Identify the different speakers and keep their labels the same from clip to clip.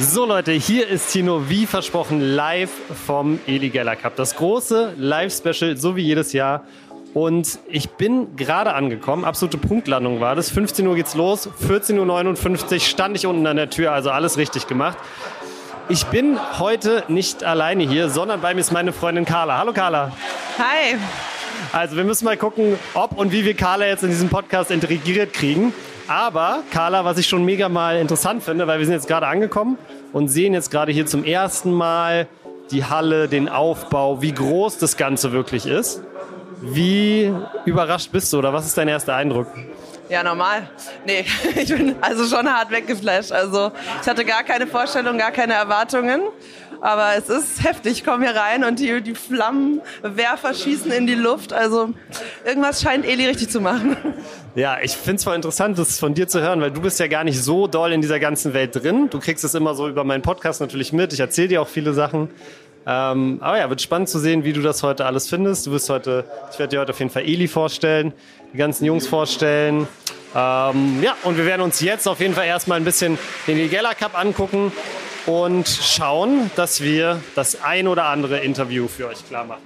Speaker 1: So Leute, hier ist Tino wie versprochen live vom Eli Geller Cup. Das große Live-Special, so wie jedes Jahr. Und ich bin gerade angekommen, absolute Punktlandung war das. 15 Uhr geht's los, 14.59 Uhr stand ich unten an der Tür, also alles richtig gemacht. Ich bin heute nicht alleine hier, sondern bei mir ist meine Freundin Carla. Hallo Carla.
Speaker 2: Hi.
Speaker 1: Also wir müssen mal gucken, ob und wie wir Carla jetzt in diesem Podcast integriert kriegen. Aber Carla, was ich schon mega mal interessant finde, weil wir sind jetzt gerade angekommen und sehen jetzt gerade hier zum ersten Mal die Halle, den Aufbau, wie groß das Ganze wirklich ist. Wie überrascht bist du oder was ist dein erster Eindruck?
Speaker 2: Ja, normal. Nee, ich bin also schon hart weggeflasht. Also ich hatte gar keine Vorstellung, gar keine Erwartungen. Aber es ist heftig. Ich komme hier rein und die, die Flammenwerfer schießen in die Luft. Also irgendwas scheint Eli richtig zu machen.
Speaker 1: Ja, ich finde es voll interessant, das von dir zu hören, weil du bist ja gar nicht so doll in dieser ganzen Welt drin. Du kriegst es immer so über meinen Podcast natürlich mit. Ich erzähle dir auch viele Sachen. Ähm, aber ja, wird spannend zu sehen, wie du das heute alles findest. Du wirst heute, ich werde dir heute auf jeden Fall Eli vorstellen, die ganzen Jungs vorstellen. Ähm, ja, und wir werden uns jetzt auf jeden Fall erstmal ein bisschen den Ligella Cup angucken und schauen, dass wir das ein oder andere Interview für euch klar machen.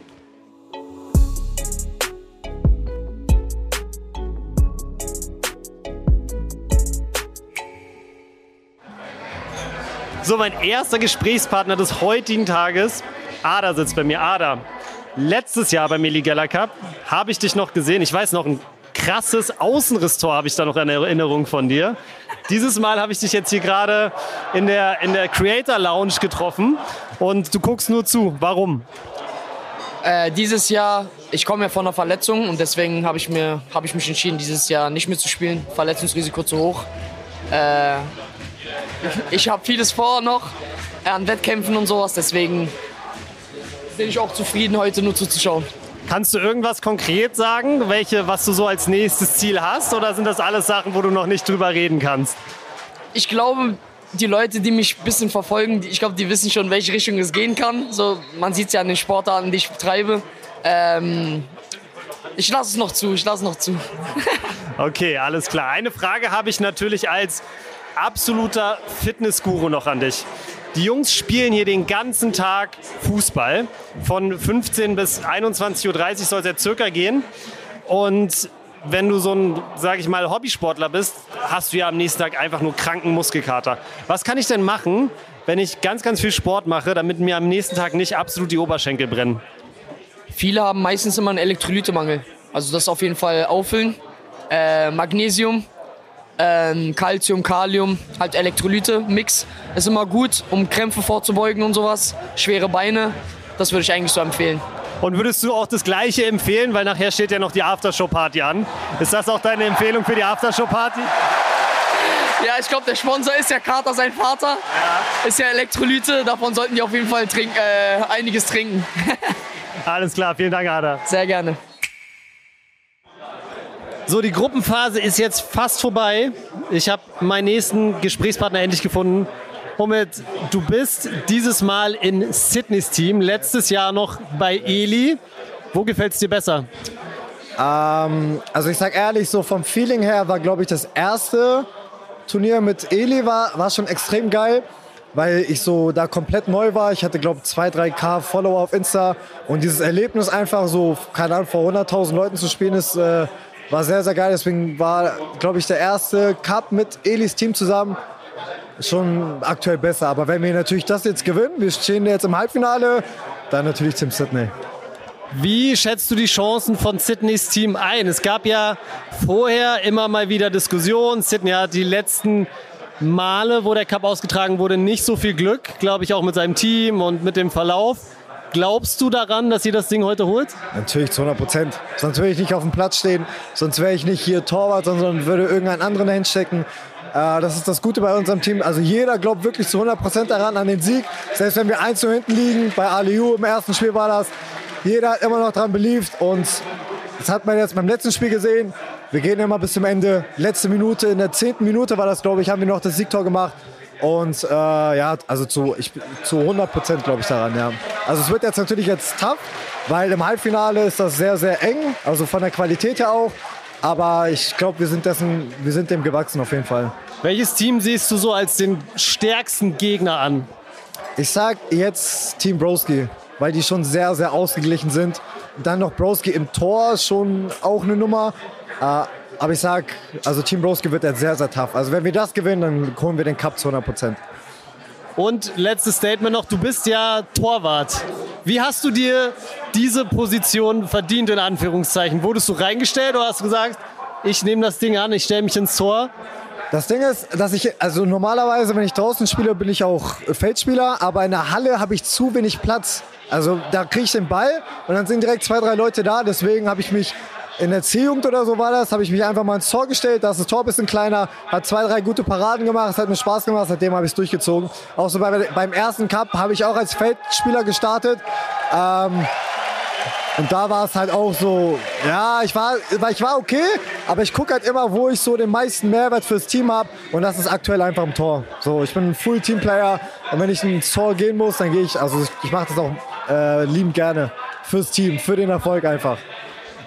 Speaker 1: So, mein erster Gesprächspartner des heutigen Tages, Ada sitzt bei mir. Ada, letztes Jahr beim Meligella Cup habe ich dich noch gesehen. Ich weiß noch, ein krasses Außenressort habe ich da noch in Erinnerung von dir. Dieses Mal habe ich dich jetzt hier gerade in der, in der Creator Lounge getroffen und du guckst nur zu. Warum?
Speaker 3: Äh, dieses Jahr, ich komme ja von einer Verletzung und deswegen habe ich, hab ich mich entschieden, dieses Jahr nicht mehr zu spielen. Verletzungsrisiko zu hoch. Äh, ich habe vieles vor noch an Wettkämpfen und sowas, deswegen bin ich auch zufrieden, heute nur zuzuschauen.
Speaker 1: Kannst du irgendwas konkret sagen, welche, was du so als nächstes Ziel hast? Oder sind das alles Sachen, wo du noch nicht drüber reden kannst?
Speaker 3: Ich glaube, die Leute, die mich ein bisschen verfolgen, ich glaube, die wissen schon, in welche Richtung es gehen kann. So, man sieht es ja an den Sportarten, die ich betreibe. Ähm, ich lasse es noch zu, ich lasse noch zu.
Speaker 1: okay, alles klar. Eine Frage habe ich natürlich als absoluter Fitnessguru noch an dich. Die Jungs spielen hier den ganzen Tag Fußball. Von 15 bis 21.30 Uhr soll es ja circa gehen. Und wenn du so ein, sag ich mal, Hobbysportler bist, hast du ja am nächsten Tag einfach nur kranken Muskelkater. Was kann ich denn machen, wenn ich ganz, ganz viel Sport mache, damit mir am nächsten Tag nicht absolut die Oberschenkel brennen?
Speaker 3: Viele haben meistens immer einen Elektrolytemangel. Also das auf jeden Fall auffüllen. Äh, Magnesium, ähm, Calcium, Kalium, halt Elektrolyte-Mix. Ist immer gut, um Krämpfe vorzubeugen und sowas. Schwere Beine, das würde ich eigentlich so empfehlen.
Speaker 1: Und würdest du auch das Gleiche empfehlen, weil nachher steht ja noch die Aftershow-Party an. Ist das auch deine Empfehlung für die Aftershow-Party?
Speaker 3: Ja, ich glaube, der Sponsor ist ja Kater, sein Vater. Ja. Ist ja Elektrolyte, davon sollten die auf jeden Fall trink, äh, einiges trinken.
Speaker 1: Alles klar, vielen Dank, Ada.
Speaker 3: Sehr gerne.
Speaker 1: So, die Gruppenphase ist jetzt fast vorbei. Ich habe meinen nächsten Gesprächspartner endlich gefunden. Homit, du bist dieses Mal in Sydneys Team, letztes Jahr noch bei Eli. Wo gefällt es dir besser?
Speaker 4: Ähm, also ich sag ehrlich, so vom Feeling her war, glaube ich, das erste Turnier mit Eli war, war schon extrem geil, weil ich so da komplett neu war. Ich hatte, glaube ich, 2, 3K Follower auf Insta und dieses Erlebnis einfach so, keine Ahnung, vor 100.000 Leuten zu spielen, ist äh, war sehr, sehr geil. Deswegen war, glaube ich, der erste Cup mit Elis Team zusammen schon aktuell besser. Aber wenn wir natürlich das jetzt gewinnen, wir stehen jetzt im Halbfinale, dann natürlich Tim Sydney.
Speaker 1: Wie schätzt du die Chancen von Sydneys Team ein? Es gab ja vorher immer mal wieder Diskussionen. Sydney hat die letzten Male, wo der Cup ausgetragen wurde, nicht so viel Glück, glaube ich, auch mit seinem Team und mit dem Verlauf. Glaubst du daran, dass ihr das Ding heute holt?
Speaker 4: Natürlich zu 100 Prozent. Sonst würde ich nicht auf dem Platz stehen. Sonst wäre ich nicht hier Torwart, sondern würde irgendeinen anderen dahin stecken. Äh, das ist das Gute bei unserem Team. Also jeder glaubt wirklich zu 100 Prozent daran, an den Sieg. Selbst wenn wir eins zu hinten liegen, bei Aliu im ersten Spiel war das. Jeder hat immer noch daran beliebt. Und das hat man jetzt beim letzten Spiel gesehen. Wir gehen immer bis zum Ende. Letzte Minute, in der zehnten Minute war das, glaube ich, haben wir noch das Siegtor gemacht. Und äh, ja, also zu, ich, zu 100 Prozent glaube ich daran, ja. Also es wird jetzt natürlich jetzt tough, weil im Halbfinale ist das sehr, sehr eng, also von der Qualität her auch. aber ich glaube, wir, sind dessen- wir sind dem gewachsen auf jeden Fall.
Speaker 1: Welches Team siehst du so als den stärksten Gegner an?
Speaker 4: Ich sag jetzt Team Broski, weil die schon sehr, sehr ausgeglichen sind. Dann noch Broski im Tor, schon auch eine Nummer. Aber ich sag, also Team Broski wird jetzt sehr, sehr tough. Also wenn wir das gewinnen, dann holen wir den Cup zu 100 Prozent.
Speaker 1: Und letztes Statement noch, du bist ja Torwart. Wie hast du dir diese Position verdient, in Anführungszeichen? Wurdest du reingestellt oder hast du gesagt, ich nehme das Ding an, ich stelle mich ins Tor?
Speaker 4: Das Ding ist, dass ich, also normalerweise, wenn ich draußen spiele, bin ich auch Feldspieler, aber in der Halle habe ich zu wenig Platz. Also da kriege ich den Ball und dann sind direkt zwei, drei Leute da. Deswegen habe ich mich in der C-Jugend oder so war das, habe ich mich einfach mal ins Tor gestellt. Da ist das Tor ein bisschen kleiner, hat zwei, drei gute Paraden gemacht, es hat mir Spaß gemacht, seitdem habe ich es durchgezogen. Auch so bei, beim ersten Cup habe ich auch als Feldspieler gestartet. Ähm, und da war es halt auch so, ja, ich war, ich war okay, aber ich gucke halt immer, wo ich so den meisten Mehrwert fürs Team habe. Und das ist aktuell einfach im Tor. So, ich bin ein Full-Team-Player und wenn ich ins Tor gehen muss, dann gehe ich, also ich, ich mache das auch äh, liebend gerne fürs Team, für den Erfolg einfach.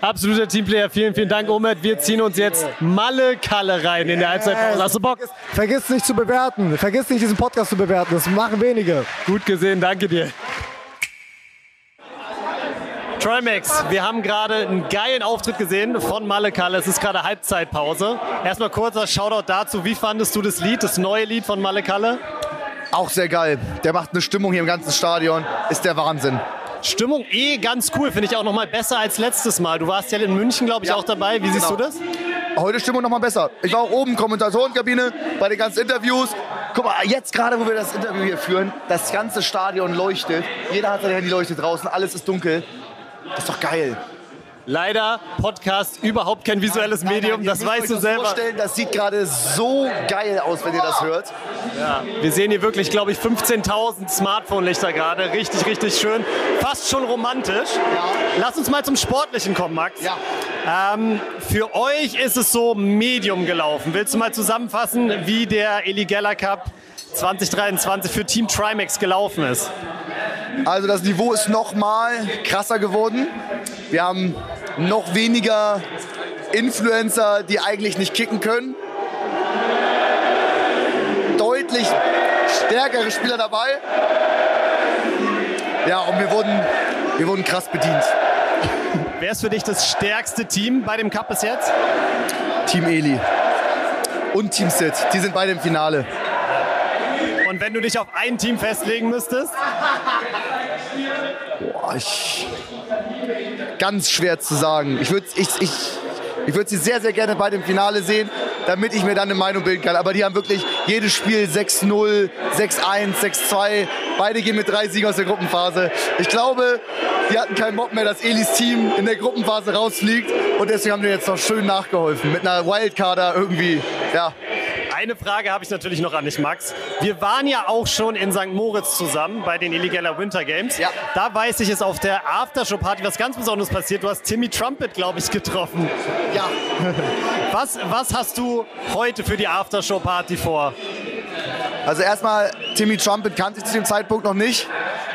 Speaker 1: Absoluter Teamplayer, vielen, vielen Dank, Omet. Wir ziehen uns jetzt Malle-Kalle rein in der Halbzeitpause. Hast du Bock?
Speaker 4: Vergiss nicht zu bewerten. Vergiss nicht, diesen Podcast zu bewerten. Das machen wenige.
Speaker 1: Gut gesehen, danke dir. Trimax, wir haben gerade einen geilen Auftritt gesehen von Malle Kalle. Es ist gerade Halbzeitpause. Erstmal kurzer Shoutout dazu. Wie fandest du das Lied, das neue Lied von Malle Kalle?
Speaker 5: Auch sehr geil. Der macht eine Stimmung hier im ganzen Stadion. Ist der Wahnsinn.
Speaker 1: Stimmung eh ganz cool, finde ich auch noch mal besser als letztes Mal. Du warst ja in München, glaube ich,
Speaker 5: Ja.
Speaker 1: auch dabei. Wie siehst
Speaker 5: Genau.
Speaker 1: du das?
Speaker 5: Heute Stimmung noch mal besser. Ich war auch oben, Kommentatorenkabine, bei den ganzen Interviews. Guck mal, jetzt gerade, wo wir das Interview hier führen, das ganze Stadion leuchtet. Jeder hat sein Handy leuchtet draußen, alles ist dunkel. Das ist doch geil.
Speaker 1: Leider Podcast überhaupt kein visuelles Medium,
Speaker 5: Nein,
Speaker 1: das
Speaker 5: ihr müsst
Speaker 1: weißt du
Speaker 5: das
Speaker 1: selber.
Speaker 5: Vorstellen, das sieht gerade so geil aus, wenn ihr das hört.
Speaker 1: Wir sehen hier wirklich, glaube ich, 15.000 Smartphone-Lichter gerade. Richtig, richtig schön. Fast schon romantisch. Lass uns mal zum Sportlichen kommen, Max.
Speaker 5: Ja.
Speaker 1: Ähm, für euch ist es so Medium gelaufen. Willst du mal zusammenfassen, wie der Eli Geller Cup 2023 für Team Trimax gelaufen ist?
Speaker 5: Also das Niveau ist noch mal krasser geworden. Wir haben noch weniger Influencer, die eigentlich nicht kicken können. Deutlich stärkere Spieler dabei. Ja, und wir wurden, wir wurden krass bedient.
Speaker 1: Wer ist für dich das stärkste Team bei dem Cup bis jetzt?
Speaker 5: Team Eli und Team Sid, die sind beide im Finale.
Speaker 1: Und wenn du dich auf ein Team festlegen müsstest?
Speaker 5: Boah, ich, ganz schwer zu sagen. Ich würde ich, ich, ich würd sie sehr, sehr gerne beide im Finale sehen, damit ich mir dann eine Meinung bilden kann. Aber die haben wirklich jedes Spiel 6-0, 6-1, 6-2. Beide gehen mit drei Siegen aus der Gruppenphase. Ich glaube, die hatten keinen Bock mehr, dass Elis Team in der Gruppenphase rausfliegt. Und deswegen haben wir jetzt noch schön nachgeholfen. Mit einer Wildcarder irgendwie. Ja,
Speaker 1: Eine Frage habe ich natürlich noch an dich, Max. Wir waren ja auch schon in St. Moritz zusammen bei den Illegaler Winter Games.
Speaker 5: Ja.
Speaker 1: Da weiß ich, ist auf der Aftershow-Party was ganz Besonderes passiert. Du hast Timmy Trumpet, glaube ich, getroffen.
Speaker 5: ja.
Speaker 1: Was, was hast du heute für die Aftershow-Party vor?
Speaker 5: Also erstmal, Timmy Trumpet kannte ich zu dem Zeitpunkt noch nicht.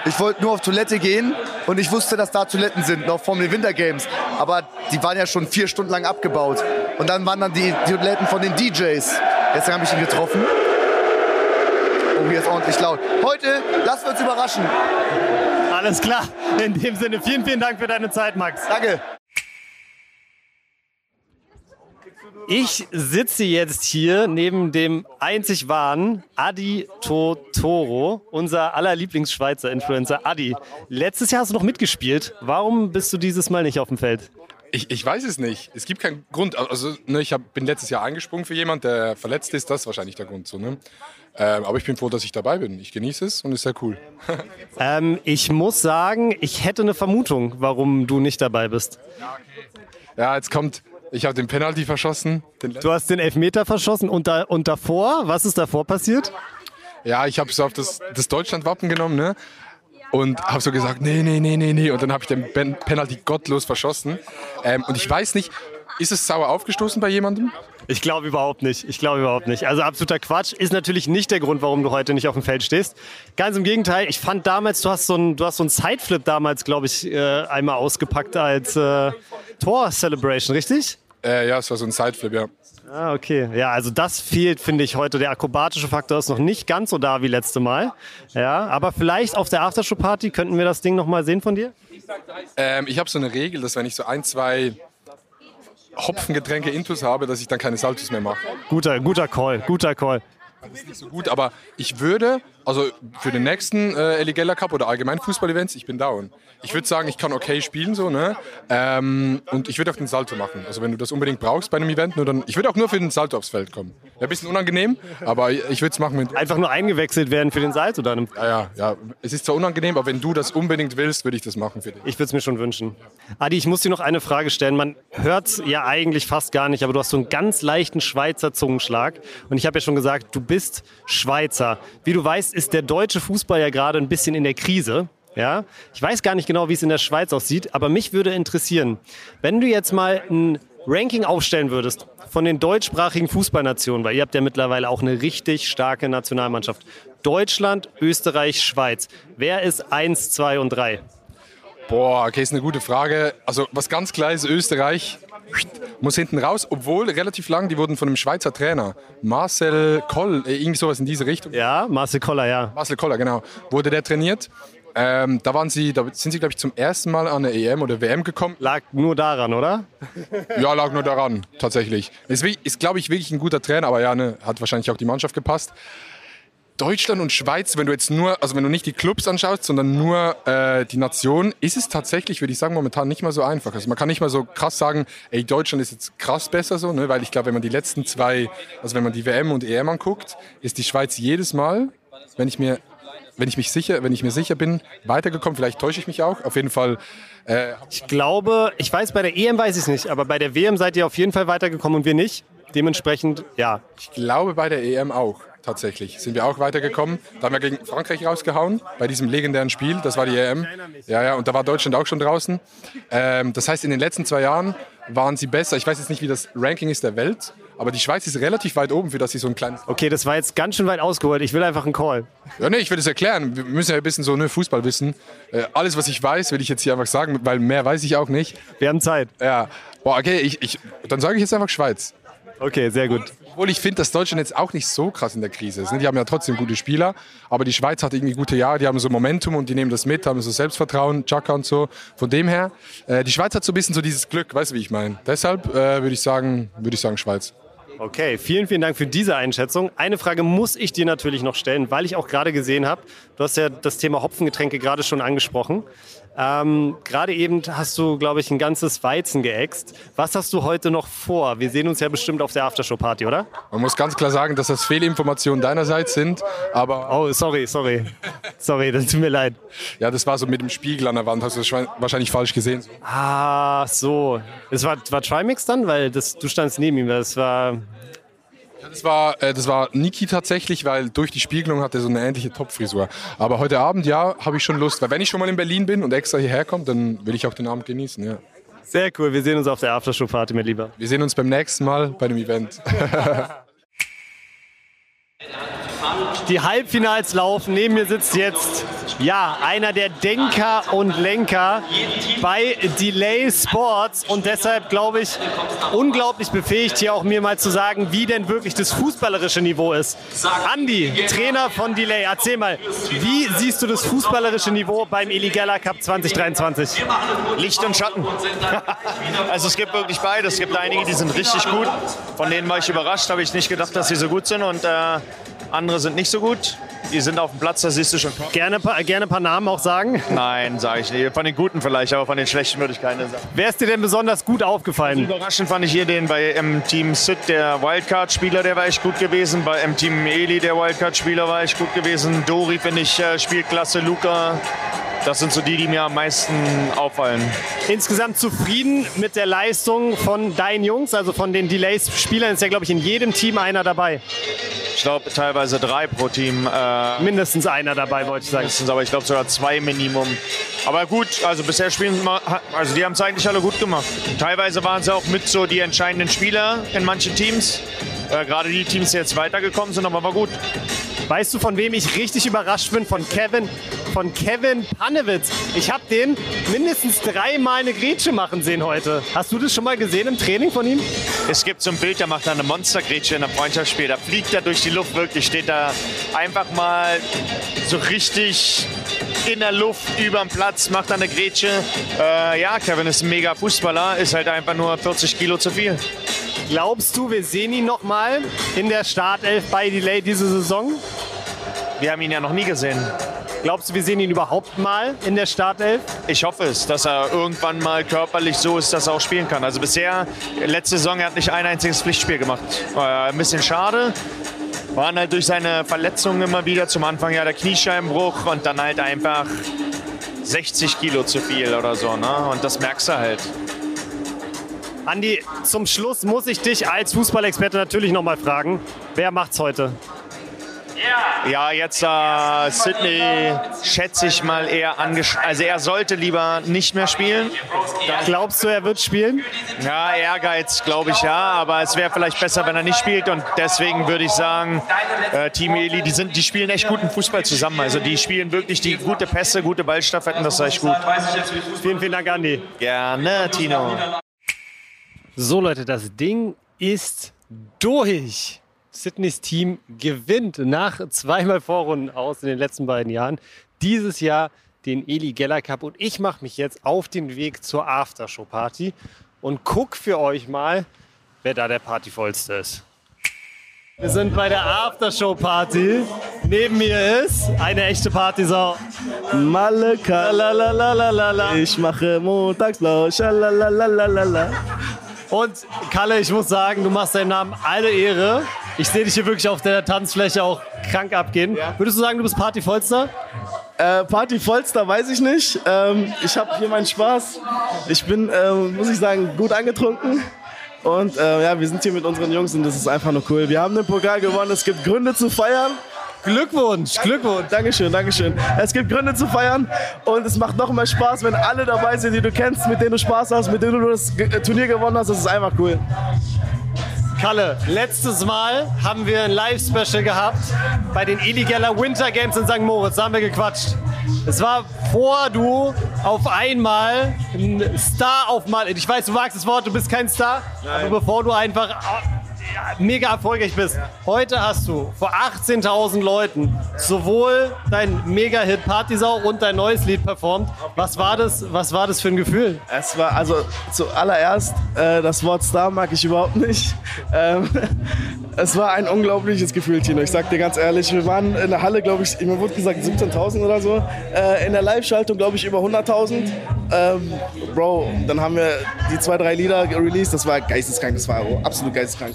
Speaker 5: Ich wollte nur auf Toilette gehen und ich wusste, dass da Toiletten sind, noch vor den Winter Games. Aber die waren ja schon vier Stunden lang abgebaut. Und dann waren dann die, die Toiletten von den DJs. Deswegen habe ich ihn getroffen. Oh, hier ist ordentlich laut. Heute lassen wir uns überraschen.
Speaker 1: Alles klar. In dem Sinne, vielen, vielen Dank für deine Zeit, Max.
Speaker 5: Danke.
Speaker 1: Ich sitze jetzt hier neben dem einzig wahren Adi Totoro, unser aller Lieblingsschweizer Influencer. Adi, letztes Jahr hast du noch mitgespielt. Warum bist du dieses Mal nicht auf dem Feld?
Speaker 6: Ich, ich weiß es nicht. Es gibt keinen Grund. Also, ne, ich hab, bin letztes Jahr eingesprungen für jemanden, der verletzt ist. Das ist wahrscheinlich der Grund. So, ne? ähm, aber ich bin froh, dass ich dabei bin. Ich genieße es und ist sehr cool.
Speaker 1: Ähm, ich muss sagen, ich hätte eine Vermutung, warum du nicht dabei bist.
Speaker 6: Ja, jetzt kommt. Ich habe den Penalty verschossen. Den
Speaker 1: Du hast den Elfmeter verschossen und, da, und davor, was ist davor passiert?
Speaker 6: ja, ich habe so auf das, das Deutschlandwappen genommen, ne? Und habe so gesagt, nee, nee, nee, nee, nee. Und dann habe ich den ben Penalty gottlos verschossen. Ähm, und ich weiß nicht, ist es sauer aufgestoßen bei jemandem?
Speaker 1: Ich glaube überhaupt nicht. Ich glaube überhaupt nicht. Also absoluter Quatsch. Ist natürlich nicht der Grund, warum du heute nicht auf dem Feld stehst. Ganz im Gegenteil. Ich fand damals, du hast so einen, du hast so einen Sideflip damals, glaube ich, äh, einmal ausgepackt als äh, Tor-Celebration, richtig?
Speaker 6: Äh, ja, es war so ein Sideflip, ja.
Speaker 1: Ah, okay. Ja, also das fehlt, finde ich, heute. Der akrobatische Faktor ist noch nicht ganz so da wie letzte Mal. Ja, aber vielleicht auf der Aftershow-Party könnten wir das Ding noch mal sehen von dir?
Speaker 6: Ähm, ich habe so eine Regel, dass wenn ich so ein, zwei Hopfengetränke Intus habe, dass ich dann keine Saltos mehr mache.
Speaker 1: Guter, guter Call, guter Call.
Speaker 6: Das ist nicht so gut, aber ich würde, also für den nächsten äh, Eligella Cup oder allgemein Fußball-Events, ich bin down. Ich würde sagen, ich kann okay spielen so, ne? Ähm, und ich würde auch den Salto machen. Also wenn du das unbedingt brauchst bei einem Event, nur dann, ich würde auch nur für den Salto aufs Feld kommen. Wäre ein bisschen unangenehm, aber ich würde es machen mit.
Speaker 1: Einfach nur eingewechselt werden für den Salto dann.
Speaker 6: Ja, ja, ja. Es ist zwar unangenehm, aber wenn du das unbedingt willst, würde ich das machen für dich.
Speaker 1: Ich würde es mir schon wünschen. Adi, ich muss dir noch eine Frage stellen. Man hört es ja eigentlich fast gar nicht, aber du hast so einen ganz leichten Schweizer Zungenschlag. Und ich habe ja schon gesagt, du bist Schweizer. Wie du weißt, ist der deutsche Fußball ja gerade ein bisschen in der Krise. Ja, ich weiß gar nicht genau, wie es in der Schweiz aussieht, aber mich würde interessieren, wenn du jetzt mal ein Ranking aufstellen würdest von den deutschsprachigen Fußballnationen, weil ihr habt ja mittlerweile auch eine richtig starke Nationalmannschaft. Deutschland, Österreich, Schweiz. Wer ist 1, 2 und 3?
Speaker 6: Boah, okay, ist eine gute Frage. Also was ganz klar ist, Österreich muss hinten raus, obwohl relativ lang, die wurden von einem Schweizer Trainer, Marcel Koll, äh, irgendwie sowas in diese Richtung.
Speaker 1: Ja, Marcel Koller, ja.
Speaker 6: Marcel Koller, genau. Wurde der trainiert. Ähm, da, waren sie, da sind sie, glaube ich, zum ersten Mal an eine EM oder WM gekommen.
Speaker 1: Lag nur daran, oder?
Speaker 6: Ja, lag nur daran, tatsächlich. Ist, ist glaube ich, wirklich ein guter Trainer, aber ja, ne, hat wahrscheinlich auch die Mannschaft gepasst. Deutschland und Schweiz, wenn du jetzt nur, also wenn du nicht die Clubs anschaust, sondern nur äh, die Nation, ist es tatsächlich, würde ich sagen, momentan nicht mal so einfach. Also man kann nicht mal so krass sagen, ey, Deutschland ist jetzt krass besser so, ne? weil ich glaube, wenn man die letzten zwei, also wenn man die WM und EM anguckt, ist die Schweiz jedes Mal, wenn ich mir, wenn ich mich sicher, wenn ich mir sicher bin, weitergekommen. Vielleicht täusche ich mich auch. Auf jeden Fall.
Speaker 1: Äh, ich glaube, ich weiß, bei der EM weiß ich es nicht, aber bei der WM seid ihr auf jeden Fall weitergekommen und wir nicht. Dementsprechend, ja.
Speaker 6: Ich glaube bei der EM auch tatsächlich. Sind wir auch weitergekommen. Da haben wir gegen Frankreich rausgehauen, bei diesem legendären Spiel. Das war die EM. Ja, ja, und da war Deutschland auch schon draußen. Ähm, das heißt, in den letzten zwei Jahren waren sie besser. Ich weiß jetzt nicht, wie das Ranking ist der Welt, aber die Schweiz ist relativ weit oben, für dass sie so ein kleines.
Speaker 1: Okay, das war jetzt ganz schön weit ausgeholt. Ich will einfach einen Call.
Speaker 6: Ja, nee, ich will es erklären. Wir müssen ja ein bisschen so ne, Fußball wissen. Äh, alles, was ich weiß, will ich jetzt hier einfach sagen, weil mehr weiß ich auch nicht.
Speaker 1: Wir haben Zeit.
Speaker 6: Ja. Boah, okay, ich, ich, dann sage ich jetzt einfach Schweiz.
Speaker 1: Okay, sehr gut.
Speaker 6: Obwohl ich finde, dass Deutschland jetzt auch nicht so krass in der Krise ist. Die haben ja trotzdem gute Spieler, aber die Schweiz hat irgendwie gute Jahre, die haben so Momentum und die nehmen das mit, haben so Selbstvertrauen, Chaka und so. Von dem her, äh, die Schweiz hat so ein bisschen so dieses Glück, weißt du, wie ich meine. Deshalb äh, würde ich, sagen, würd ich sagen Schweiz.
Speaker 1: Okay, vielen, vielen Dank für diese Einschätzung. Eine Frage muss ich dir natürlich noch stellen, weil ich auch gerade gesehen habe, du hast ja das Thema Hopfengetränke gerade schon angesprochen. Ähm, Gerade eben hast du, glaube ich, ein ganzes Weizen geäxt. Was hast du heute noch vor? Wir sehen uns ja bestimmt auf der Aftershow-Party, oder?
Speaker 6: Man muss ganz klar sagen, dass das Fehlinformationen deinerseits sind, aber...
Speaker 1: Oh, sorry, sorry. Sorry, das tut mir leid.
Speaker 6: Ja, das war so mit dem Spiegel an der Wand, hast du das wahrscheinlich falsch gesehen.
Speaker 1: Ah, so. Das war, war Trimix dann? Weil das, du standst neben ihm, das war...
Speaker 6: Das war, äh, das war Niki tatsächlich, weil durch die Spiegelung hat er so eine ähnliche Topfrisur. Aber heute Abend, ja, habe ich schon Lust. Weil wenn ich schon mal in Berlin bin und extra hierher komme, dann will ich auch den Abend genießen, ja.
Speaker 1: Sehr cool. Wir sehen uns auf der Aftershow-Party, mein Lieber.
Speaker 6: Wir sehen uns beim nächsten Mal bei dem Event.
Speaker 1: Die Halbfinals laufen. Neben mir sitzt jetzt ja, einer der Denker und Lenker bei Delay Sports und deshalb glaube ich unglaublich befähigt, hier auch mir mal zu sagen, wie denn wirklich das fußballerische Niveau ist. Andi, Trainer von Delay, erzähl mal, wie siehst du das fußballerische Niveau beim Eligella Cup 2023?
Speaker 7: Licht und Schatten. also es gibt wirklich beides. Es gibt einige, die sind richtig gut. Von denen war ich überrascht, habe ich nicht gedacht, dass sie so gut sind und äh, andere sind nicht so gut. Die sind auf dem Platz, da siehst du schon.
Speaker 1: Gerne, gerne ein paar Namen auch sagen?
Speaker 7: Nein, sage ich nicht. Von den Guten vielleicht, aber von den Schlechten würde ich keine sagen.
Speaker 1: Wer ist dir denn besonders gut aufgefallen?
Speaker 7: Überraschend fand ich hier den bei im Team Sid, der Wildcard-Spieler, der war echt gut gewesen. Bei im Team Eli, der Wildcard-Spieler, war echt gut gewesen. Dori, finde ich, äh, Spielklasse. Luca, das sind so die, die mir am meisten auffallen.
Speaker 1: Insgesamt zufrieden mit der Leistung von deinen Jungs, also von den Delays-Spielern ist ja, glaube ich, in jedem Team einer dabei.
Speaker 7: Ich glaube teilweise drei pro Team.
Speaker 1: Äh, mindestens einer dabei, wollte ich sagen.
Speaker 7: Mindestens, aber ich glaube sogar zwei Minimum. Aber gut, also bisher spielen also die haben es eigentlich alle gut gemacht. Teilweise waren sie auch mit so die entscheidenden Spieler in manchen Teams. Äh, Gerade die Teams, die jetzt weitergekommen sind, aber war gut.
Speaker 1: Weißt du, von wem ich richtig überrascht bin? Von Kevin von Kevin Pannewitz. Ich habe den mindestens dreimal eine Grätsche machen sehen heute. Hast du das schon mal gesehen im Training von ihm?
Speaker 7: Es gibt so ein Bild, da macht er eine Monstergrätsche in einem Freundschaftsspiel. Da fliegt er durch die Luft wirklich, steht da einfach mal so richtig in der Luft über dem Platz, macht er eine Grätsche. Äh, ja, Kevin ist ein mega Fußballer, ist halt einfach nur 40 Kilo zu viel.
Speaker 1: Glaubst du, wir sehen ihn noch mal in der Startelf bei Delay diese Saison?
Speaker 7: Wir haben ihn ja noch nie gesehen.
Speaker 1: Glaubst du, wir sehen ihn überhaupt mal in der Startelf?
Speaker 7: Ich hoffe es, dass er irgendwann mal körperlich so ist, dass er auch spielen kann. Also bisher, letzte Saison, er hat nicht ein einziges Pflichtspiel gemacht. Äh, ein bisschen schade. Waren halt durch seine Verletzungen immer wieder zum Anfang ja der Kniescheibenbruch und dann halt einfach 60 Kilo zu viel oder so. Ne? Und das merkst du halt.
Speaker 1: Andi, zum Schluss muss ich dich als Fußballexperte natürlich noch mal fragen. Wer macht's heute?
Speaker 7: Ja, jetzt äh, Sydney schätze ich mal eher angesch... Also er sollte lieber nicht mehr spielen.
Speaker 1: Glaubst du, er wird spielen?
Speaker 7: Ja, Ehrgeiz glaube ich ja, aber es wäre vielleicht besser, wenn er nicht spielt und deswegen würde ich sagen, äh, Team Eli, die, sind, die spielen echt guten Fußball zusammen. Also die spielen wirklich die gute Pässe, gute Ballstaffetten, das ist echt gut.
Speaker 1: Vielen, vielen Dank, Andi.
Speaker 7: Gerne, Tino.
Speaker 1: So Leute, das Ding ist durch. Sydneys Team gewinnt nach zweimal Vorrunden aus in den letzten beiden Jahren. Dieses Jahr den Eli Geller Cup und ich mache mich jetzt auf den Weg zur Aftershow Party und guck für euch mal, wer da der Partyvollste ist. Wir sind bei der Aftershow Party. Neben mir ist eine echte Partysau.
Speaker 8: Maleka,
Speaker 1: Lalalala.
Speaker 8: ich mache schalalalala.
Speaker 1: Und Kalle, ich muss sagen, du machst deinem Namen alle Ehre. Ich sehe dich hier wirklich auf der Tanzfläche auch krank abgehen. Würdest du sagen, du bist Partyvollster?
Speaker 8: Äh, Party vollster weiß ich nicht. Ähm, ich habe hier meinen Spaß. Ich bin, ähm, muss ich sagen, gut angetrunken. Und äh, ja, wir sind hier mit unseren Jungs und das ist einfach nur cool. Wir haben den Pokal gewonnen. Es gibt Gründe zu feiern.
Speaker 1: Glückwunsch, Glückwunsch.
Speaker 8: Dankeschön, Dankeschön. Es gibt Gründe zu feiern und es macht noch mehr Spaß, wenn alle dabei sind, die du kennst, mit denen du Spaß hast, mit denen du das äh, Turnier gewonnen hast. Das ist einfach cool.
Speaker 1: Kalle, letztes Mal haben wir ein Live-Special gehabt bei den Illegaler Winter Games in St. Moritz. Da haben wir gequatscht. Es war vor du auf einmal ein Star aufmal. Ich weiß, du magst das Wort, du bist kein Star. Aber bevor du einfach mega erfolgreich bist. Heute hast du vor 18.000 Leuten sowohl dein Mega-Hit Partysau und dein neues Lied performt. Was war das, was war das für ein Gefühl?
Speaker 8: Es war also zuallererst, äh, das Wort Star mag ich überhaupt nicht. Ähm, es war ein unglaubliches Gefühl, Tino. Ich sag dir ganz ehrlich, wir waren in der Halle, glaube ich, mir wurde gesagt 17.000 oder so. Äh, in der Live-Schaltung, glaube ich, über 100.000. Ähm, Bro, dann haben wir die zwei, drei Lieder released. Das war geisteskrank, das war absolut geisteskrank.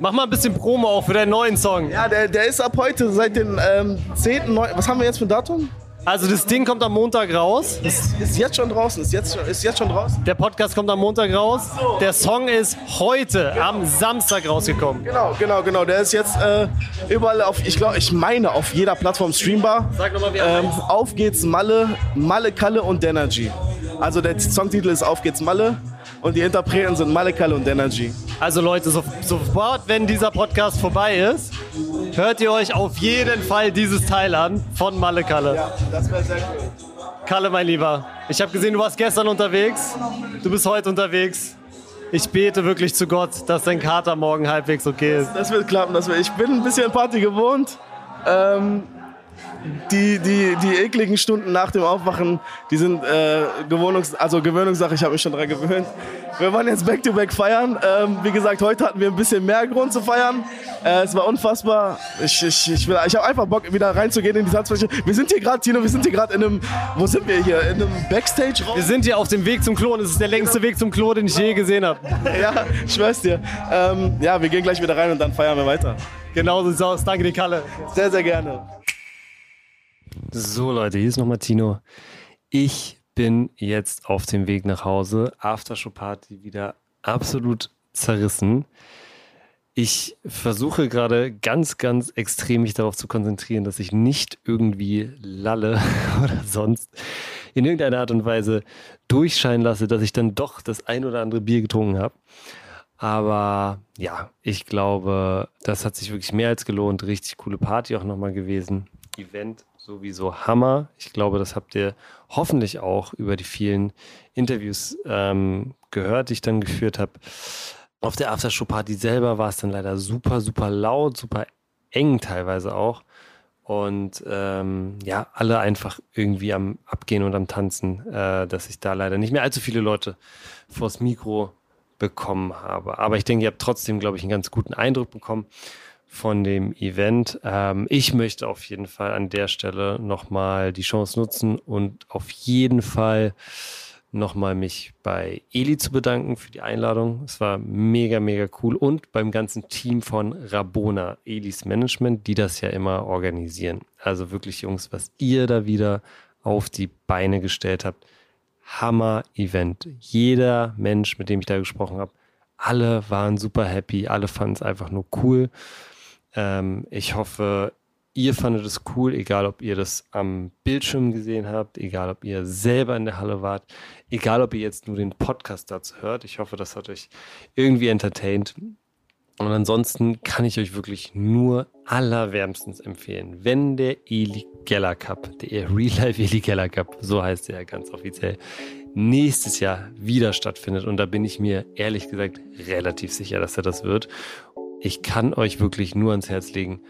Speaker 1: Mach mal ein bisschen Promo auch für deinen neuen Song.
Speaker 8: Ja, der, der ist ab heute, seit dem ähm, 10., 9., was haben wir jetzt für ein Datum?
Speaker 1: Also das Ding kommt am Montag raus.
Speaker 8: Ist, ist jetzt schon draußen, ist jetzt, ist jetzt schon draußen.
Speaker 1: Der Podcast kommt am Montag raus. Der Song ist heute am Samstag rausgekommen.
Speaker 8: Genau, genau, genau. Der ist jetzt äh, überall auf, ich glaube, ich meine, auf jeder Plattform streambar.
Speaker 1: Sag nochmal, wie er
Speaker 8: Ähm, auf geht's Malle, Malle Kalle und Denergy. Also der Songtitel ist Auf geht's Malle und die Interpreten sind Malle Kalle und Denergy.
Speaker 1: Also Leute, so, sofort, wenn dieser Podcast vorbei ist, hört ihr euch auf jeden Fall dieses Teil an von Malle Kalle.
Speaker 8: das wäre sehr cool.
Speaker 1: Kalle, mein Lieber, ich habe gesehen, du warst gestern unterwegs. Du bist heute unterwegs. Ich bete wirklich zu Gott, dass dein Kater morgen halbwegs okay ist.
Speaker 8: Das wird klappen. Das wird, ich bin ein bisschen Party gewohnt. Ähm, die, die, die ekligen Stunden nach dem Aufwachen, die sind äh, Gewohnungs-, also Gewöhnungssache. Ich habe mich schon daran gewöhnt. Wir wollen jetzt Back-to-Back feiern. Ähm, wie gesagt, heute hatten wir ein bisschen mehr Grund zu feiern. Äh, es war unfassbar. Ich, ich, ich, will- ich habe einfach Bock, wieder reinzugehen in die Tanzfläche. Wir sind hier gerade, Tino, wir sind hier gerade in einem, wo sind wir hier? In einem Backstage-Raum?
Speaker 1: Wir sind hier auf dem Weg zum Klo und es ist der längste Weg zum Klo, den ich je gesehen habe.
Speaker 8: Ja, ich schwör's dir. Ähm, ja, wir gehen gleich wieder rein und dann feiern wir weiter.
Speaker 1: Genau so sieht's aus. Danke dir, Kalle.
Speaker 8: Sehr, sehr gerne.
Speaker 1: So Leute, hier ist nochmal Tino. Ich bin jetzt auf dem Weg nach Hause. Aftershow-Party wieder absolut zerrissen. Ich versuche gerade ganz, ganz extrem mich darauf zu konzentrieren, dass ich nicht irgendwie lalle oder sonst in irgendeiner Art und Weise durchscheinen lasse, dass ich dann doch das ein oder andere Bier getrunken habe. Aber ja, ich glaube, das hat sich wirklich mehr als gelohnt. Richtig coole Party auch nochmal gewesen. Event sowieso Hammer. Ich glaube, das habt ihr hoffentlich auch über die vielen Interviews ähm, gehört, die ich dann geführt habe. Auf der Aftershow-Party selber war es dann leider super, super laut, super eng teilweise auch. Und ähm, ja, alle einfach irgendwie am Abgehen und am Tanzen, äh, dass ich da leider nicht mehr allzu viele Leute vors Mikro bekommen habe. Aber ich denke, ihr habt trotzdem, glaube ich, einen ganz guten Eindruck bekommen von dem Event. Ähm, ich möchte auf jeden Fall an der Stelle nochmal die Chance nutzen und auf jeden Fall nochmal mich bei Eli zu bedanken für die Einladung. Es war mega, mega cool und beim ganzen Team von Rabona, Elis Management, die das ja immer organisieren. Also wirklich, Jungs, was ihr da wieder auf die Beine gestellt habt. Hammer-Event. Jeder Mensch, mit dem ich da gesprochen habe, alle waren super happy, alle fanden es einfach nur cool. Ähm, ich hoffe, ihr fandet es cool, egal ob ihr das am Bildschirm gesehen habt, egal ob ihr selber in der Halle wart, egal ob ihr jetzt nur den Podcast dazu hört. Ich hoffe, das hat euch irgendwie entertained. Und ansonsten kann ich euch wirklich nur allerwärmstens empfehlen, wenn der Eli Geller Cup, der Real Life Eli Geller Cup, so heißt er ganz offiziell, nächstes Jahr wieder stattfindet. Und da bin ich mir ehrlich gesagt relativ sicher, dass er das wird. Ich kann euch wirklich nur ans Herz legen,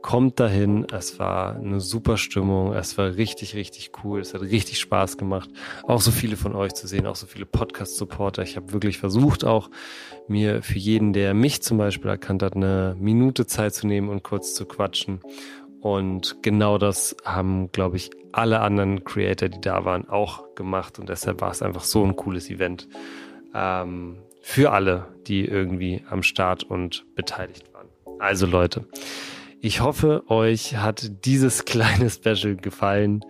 Speaker 1: kommt dahin. Es war eine super Stimmung. Es war richtig, richtig cool. Es hat richtig Spaß gemacht, auch so viele von euch zu sehen, auch so viele Podcast-Supporter. Ich habe wirklich versucht, auch mir für jeden, der mich zum Beispiel erkannt hat, eine Minute Zeit zu nehmen und kurz zu quatschen. Und genau das haben, glaube ich, alle anderen Creator, die da waren, auch gemacht. Und deshalb war es einfach so ein cooles Event. Ähm, für alle, die irgendwie am Start und beteiligt waren. Also Leute, ich hoffe, euch hat dieses kleine Special gefallen.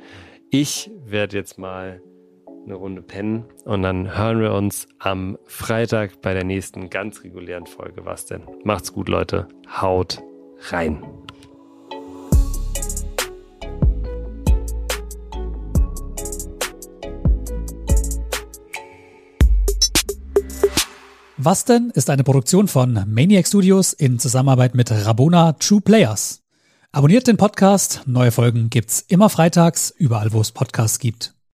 Speaker 1: Ich werde jetzt mal eine Runde pennen und dann hören wir uns am Freitag bei der nächsten ganz regulären Folge. Was denn? Macht's gut, Leute. Haut rein.
Speaker 9: Was denn ist eine Produktion von Maniac Studios in Zusammenarbeit mit Rabona True Players. Abonniert den Podcast, neue Folgen gibt's immer freitags, überall wo es Podcasts gibt.